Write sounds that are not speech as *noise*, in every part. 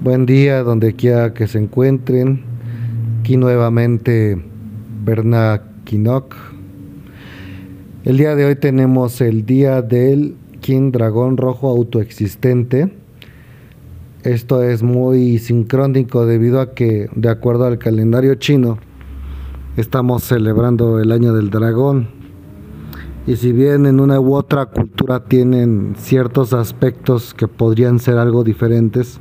Buen día donde quiera que se encuentren. Aquí nuevamente Bernard Kinok. El día de hoy tenemos el día del King Dragón Rojo Autoexistente. Esto es muy sincrónico debido a que, de acuerdo al calendario chino, estamos celebrando el año del dragón. Y si bien en una u otra cultura tienen ciertos aspectos que podrían ser algo diferentes,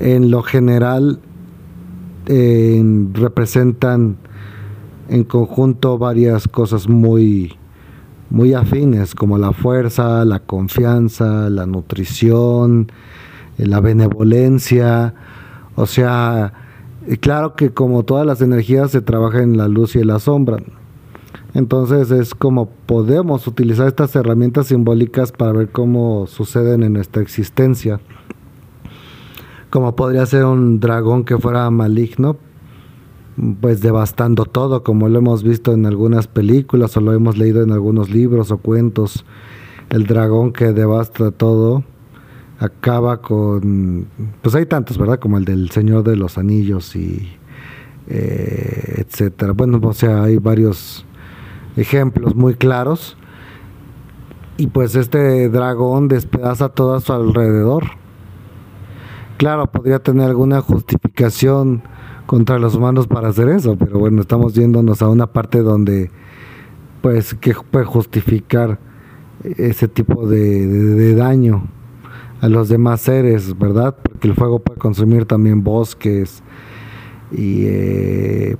en lo general representan en conjunto varias cosas muy, muy afines, como la fuerza, la confianza, la nutrición, la benevolencia. O sea, claro que como todas las energías se trabaja en la luz y en la sombra. Entonces es como podemos utilizar estas herramientas simbólicas para ver cómo suceden en nuestra existencia como podría ser un dragón que fuera maligno, pues devastando todo, como lo hemos visto en algunas películas o lo hemos leído en algunos libros o cuentos. El dragón que devasta todo acaba con, pues hay tantos, ¿verdad? Como el del Señor de los Anillos y eh, etcétera. Bueno, o sea, hay varios ejemplos muy claros. Y pues este dragón despedaza todo a su alrededor Claro, podría tener alguna justificación contra los humanos para hacer eso, pero bueno, estamos yéndonos a una parte donde, pues, que puede justificar ese tipo de, daño a los demás seres, ¿verdad? Porque el fuego puede consumir también bosques y, eh,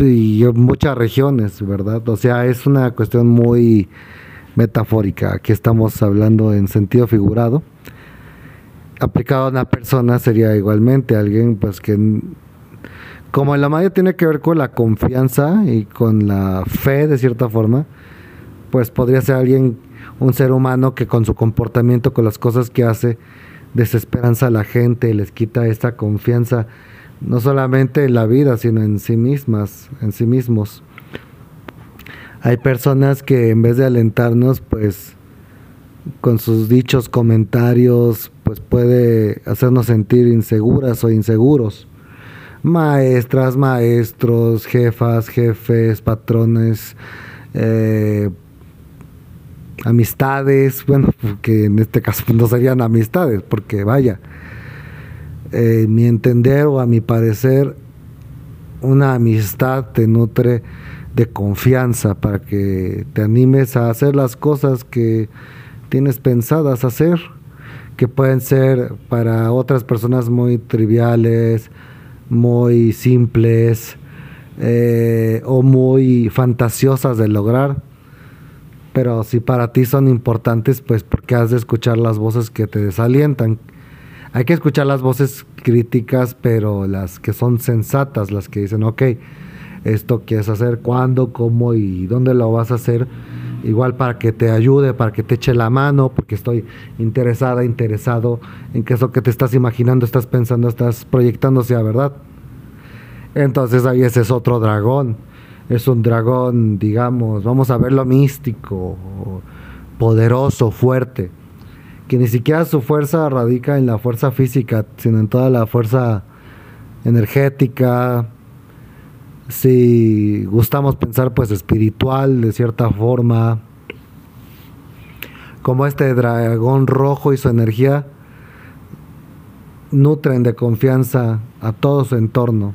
y muchas regiones, ¿verdad? O sea, es una cuestión muy metafórica. Aquí estamos hablando en sentido figurado aplicado a una persona sería igualmente alguien pues que como la magia tiene que ver con la confianza y con la fe de cierta forma, pues podría ser alguien, un ser humano que con su comportamiento, con las cosas que hace, desesperanza a la gente, les quita esa confianza, no solamente en la vida, sino en sí mismas, en sí mismos. Hay personas que en vez de alentarnos, pues con sus dichos comentarios, pues puede hacernos sentir inseguras o inseguros. Maestras, maestros, jefas, jefes, patrones, eh, amistades, bueno, que en este caso no serían amistades, porque vaya, eh, mi entender o a mi parecer, una amistad te nutre de confianza para que te animes a hacer las cosas que tienes pensadas hacer, que pueden ser para otras personas muy triviales, muy simples eh, o muy fantasiosas de lograr. Pero si para ti son importantes, pues porque has de escuchar las voces que te desalientan. Hay que escuchar las voces críticas, pero las que son sensatas, las que dicen, ok, esto quieres hacer, cuándo, cómo y dónde lo vas a hacer igual para que te ayude, para que te eche la mano, porque estoy interesada, interesado en que eso que te estás imaginando, estás pensando, estás proyectando sea verdad. Entonces ahí ese es otro dragón. Es un dragón, digamos, vamos a verlo místico, poderoso, fuerte, que ni siquiera su fuerza radica en la fuerza física, sino en toda la fuerza energética, si gustamos pensar pues espiritual de cierta forma, como este dragón rojo y su energía nutren de confianza a todo su entorno,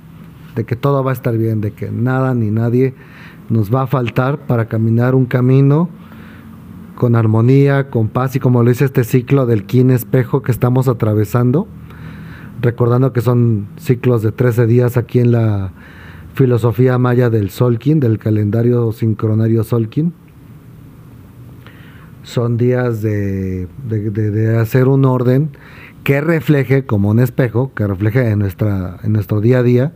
de que todo va a estar bien, de que nada ni nadie nos va a faltar para caminar un camino con armonía, con paz y como lo dice este ciclo del kin espejo que estamos atravesando, recordando que son ciclos de 13 días aquí en la filosofía maya del Solkin, del calendario sincronario Solkin. Son días de, hacer un orden que refleje como un espejo, que refleje en, nuestra, en nuestro día a día,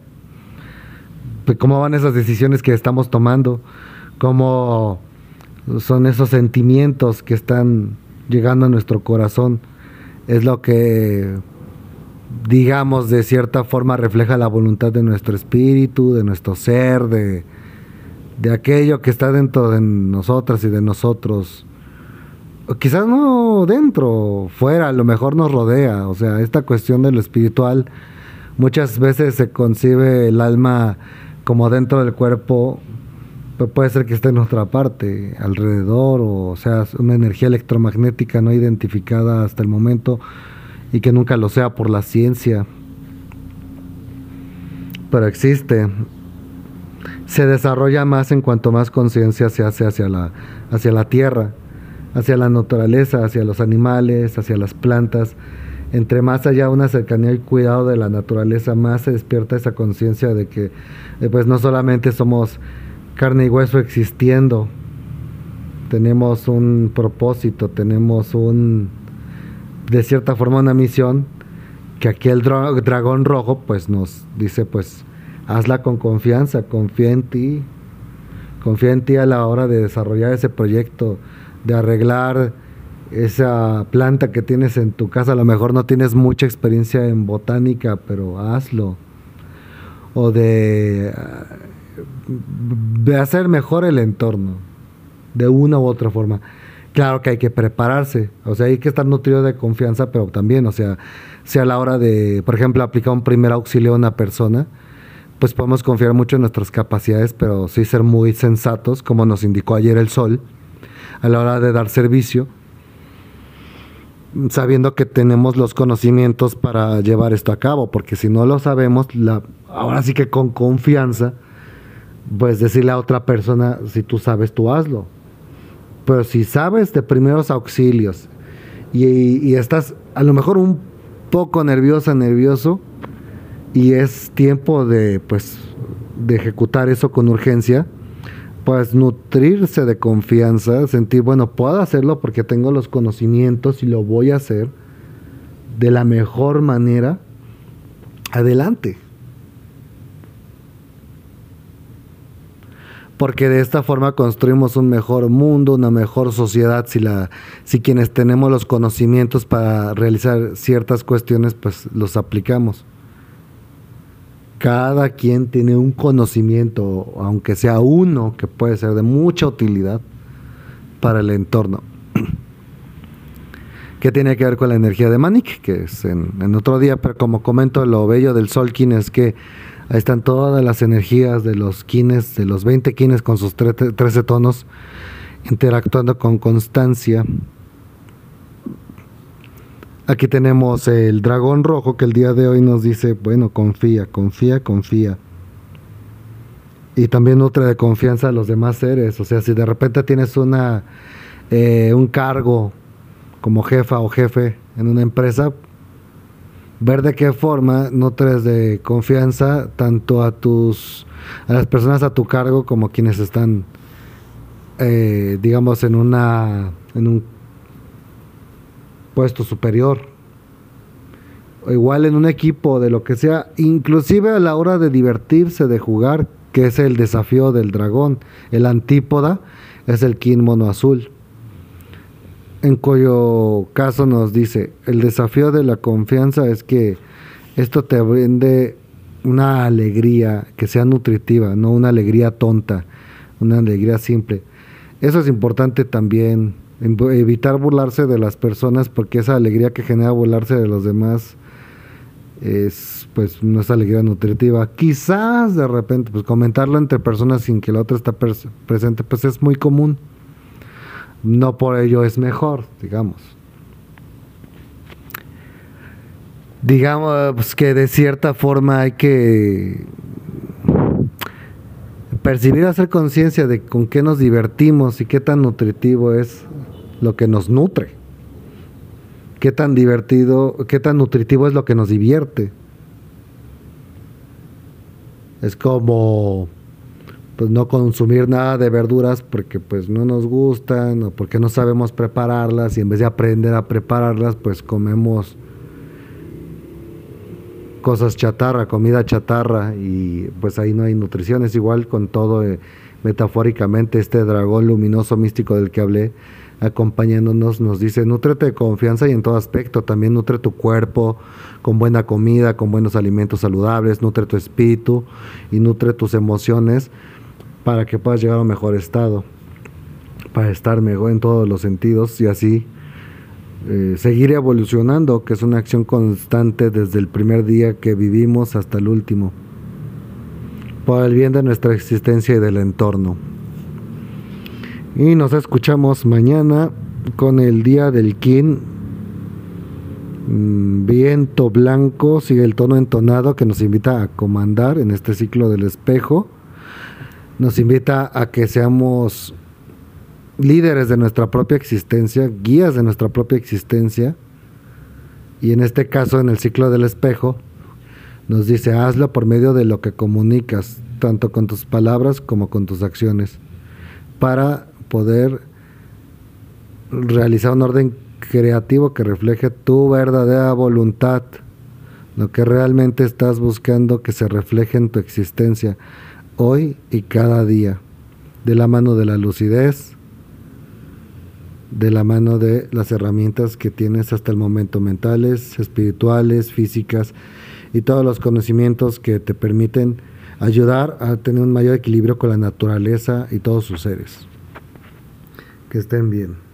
cómo van esas decisiones que estamos tomando, cómo son esos sentimientos que están llegando a nuestro corazón. Es lo que digamos, de cierta forma refleja la voluntad de nuestro espíritu, de nuestro ser, de, de aquello que está dentro de nosotras y de nosotros quizás no dentro, fuera, a lo mejor nos rodea. O sea, esta cuestión de lo espiritual, muchas veces se concibe el alma como dentro del cuerpo, pues puede ser que esté en otra parte, alrededor, o, sea, una energía electromagnética no identificada hasta el momento y que nunca lo sea por la ciencia. Pero existe. Se desarrolla más en cuanto más conciencia se hace hacia la, hacia la tierra hacia la naturaleza, hacia los animales, hacia las plantas. Entre más allá una cercanía y cuidado de la naturaleza, más se despierta esa conciencia de que eh, pues no solamente somos carne y hueso existiendo, tenemos un propósito, tenemos un de cierta forma una misión que aquí el dragón rojo pues nos dice pues hazla con confianza, confía en ti, confía en ti a la hora de desarrollar ese proyecto de arreglar esa planta que tienes en tu casa. A lo mejor no tienes mucha experiencia en botánica, pero hazlo. O de, de hacer mejor el entorno, de una u otra forma. Claro que hay que prepararse, o sea, hay que estar nutrido de confianza, pero también, o sea, si a la hora de, por ejemplo, aplicar un primer auxilio a una persona, pues podemos confiar mucho en nuestras capacidades, pero sí ser muy sensatos, como nos indicó ayer el sol, a la hora de dar servicio, sabiendo que tenemos los conocimientos para llevar esto a cabo, porque si no lo sabemos, ahora sí que con confianza, pues decirle a otra persona, si tú sabes, tú hazlo. Pero si sabes de primeros auxilios y, estás a lo mejor un poco nerviosa, nervioso, y es tiempo de, pues, de ejecutar eso con urgencia, pues nutrirse de confianza, sentir, bueno, puedo hacerlo porque tengo los conocimientos y lo voy a hacer de la mejor manera, adelante. Porque de esta forma construimos un mejor mundo, una mejor sociedad, si, la, si quienes tenemos los conocimientos para realizar ciertas cuestiones, pues los aplicamos cada quien tiene un conocimiento, aunque sea uno, que puede ser de mucha utilidad para el entorno. *clears throat* ¿Qué tiene que ver con la energía de Manik? Que es en, otro día, pero como comento, lo bello del sol kin es que ahí están todas las energías de los kines, de los 20 kines con sus 13 tonos, interactuando con constancia Aquí tenemos el dragón rojo que el día de hoy nos dice, bueno, confía, confía, confía. Y también nutre de confianza a los demás seres. O sea, si de repente tienes una, eh, un cargo como jefa o jefe en una empresa, ver de qué forma nutres de confianza tanto a tus a las personas a tu cargo como quienes están eh, digamos en una en un puesto superior. O igual en un equipo, de lo que sea, inclusive a la hora de divertirse, de jugar, que es el desafío del dragón. El antípoda es el Kin mono azul. En cuyo caso nos dice, el desafío de la confianza es que esto te brinde una alegría que sea nutritiva, no una alegría tonta, una alegría simple. Eso es importante también evitar burlarse de las personas porque esa alegría que genera burlarse de los demás es pues no es alegría nutritiva. Quizás de repente pues comentarlo entre personas sin que la otra esté presente pues es muy común. No por ello es mejor, digamos. Digamos que de cierta forma hay que percibir, hacer conciencia de con qué nos divertimos y qué tan nutritivo es lo que nos nutre. Qué tan divertido, qué tan nutritivo es lo que nos divierte. Es como pues no consumir nada de verduras porque pues no nos gustan o porque no sabemos prepararlas y en vez de aprender a prepararlas pues comemos cosas chatarra, comida chatarra y pues ahí no hay nutrición. Es igual con todo eh, metafóricamente este dragón luminoso místico del que hablé acompañándonos, nos dice, nutrete de confianza y en todo aspecto, también nutre tu cuerpo con buena comida, con buenos alimentos saludables, nutre tu espíritu y nutre tus emociones para que puedas llegar a un mejor estado. para estar mejor en todos los sentidos y así eh, seguir evolucionando, que es una acción constante desde el primer día que vivimos hasta el último, por el bien de nuestra existencia y del entorno. Y nos escuchamos mañana con el día del Kin. Mm, viento blanco, sigue el tono entonado que nos invita a comandar en este ciclo del espejo. Nos invita a que seamos líderes de nuestra propia existencia, guías de nuestra propia existencia. Y en este caso, en el ciclo del espejo, nos dice, hazlo por medio de lo que comunicas, tanto con tus palabras como con tus acciones, para poder realizar un orden creativo que refleje tu verdadera voluntad, lo que realmente estás buscando que se refleje en tu existencia hoy y cada día, de la mano de la lucidez, de la mano de las herramientas que tienes hasta el momento, mentales, espirituales, físicas y todos los conocimientos que te permiten ayudar a tener un mayor equilibrio con la naturaleza y todos sus seres. Que estén bien.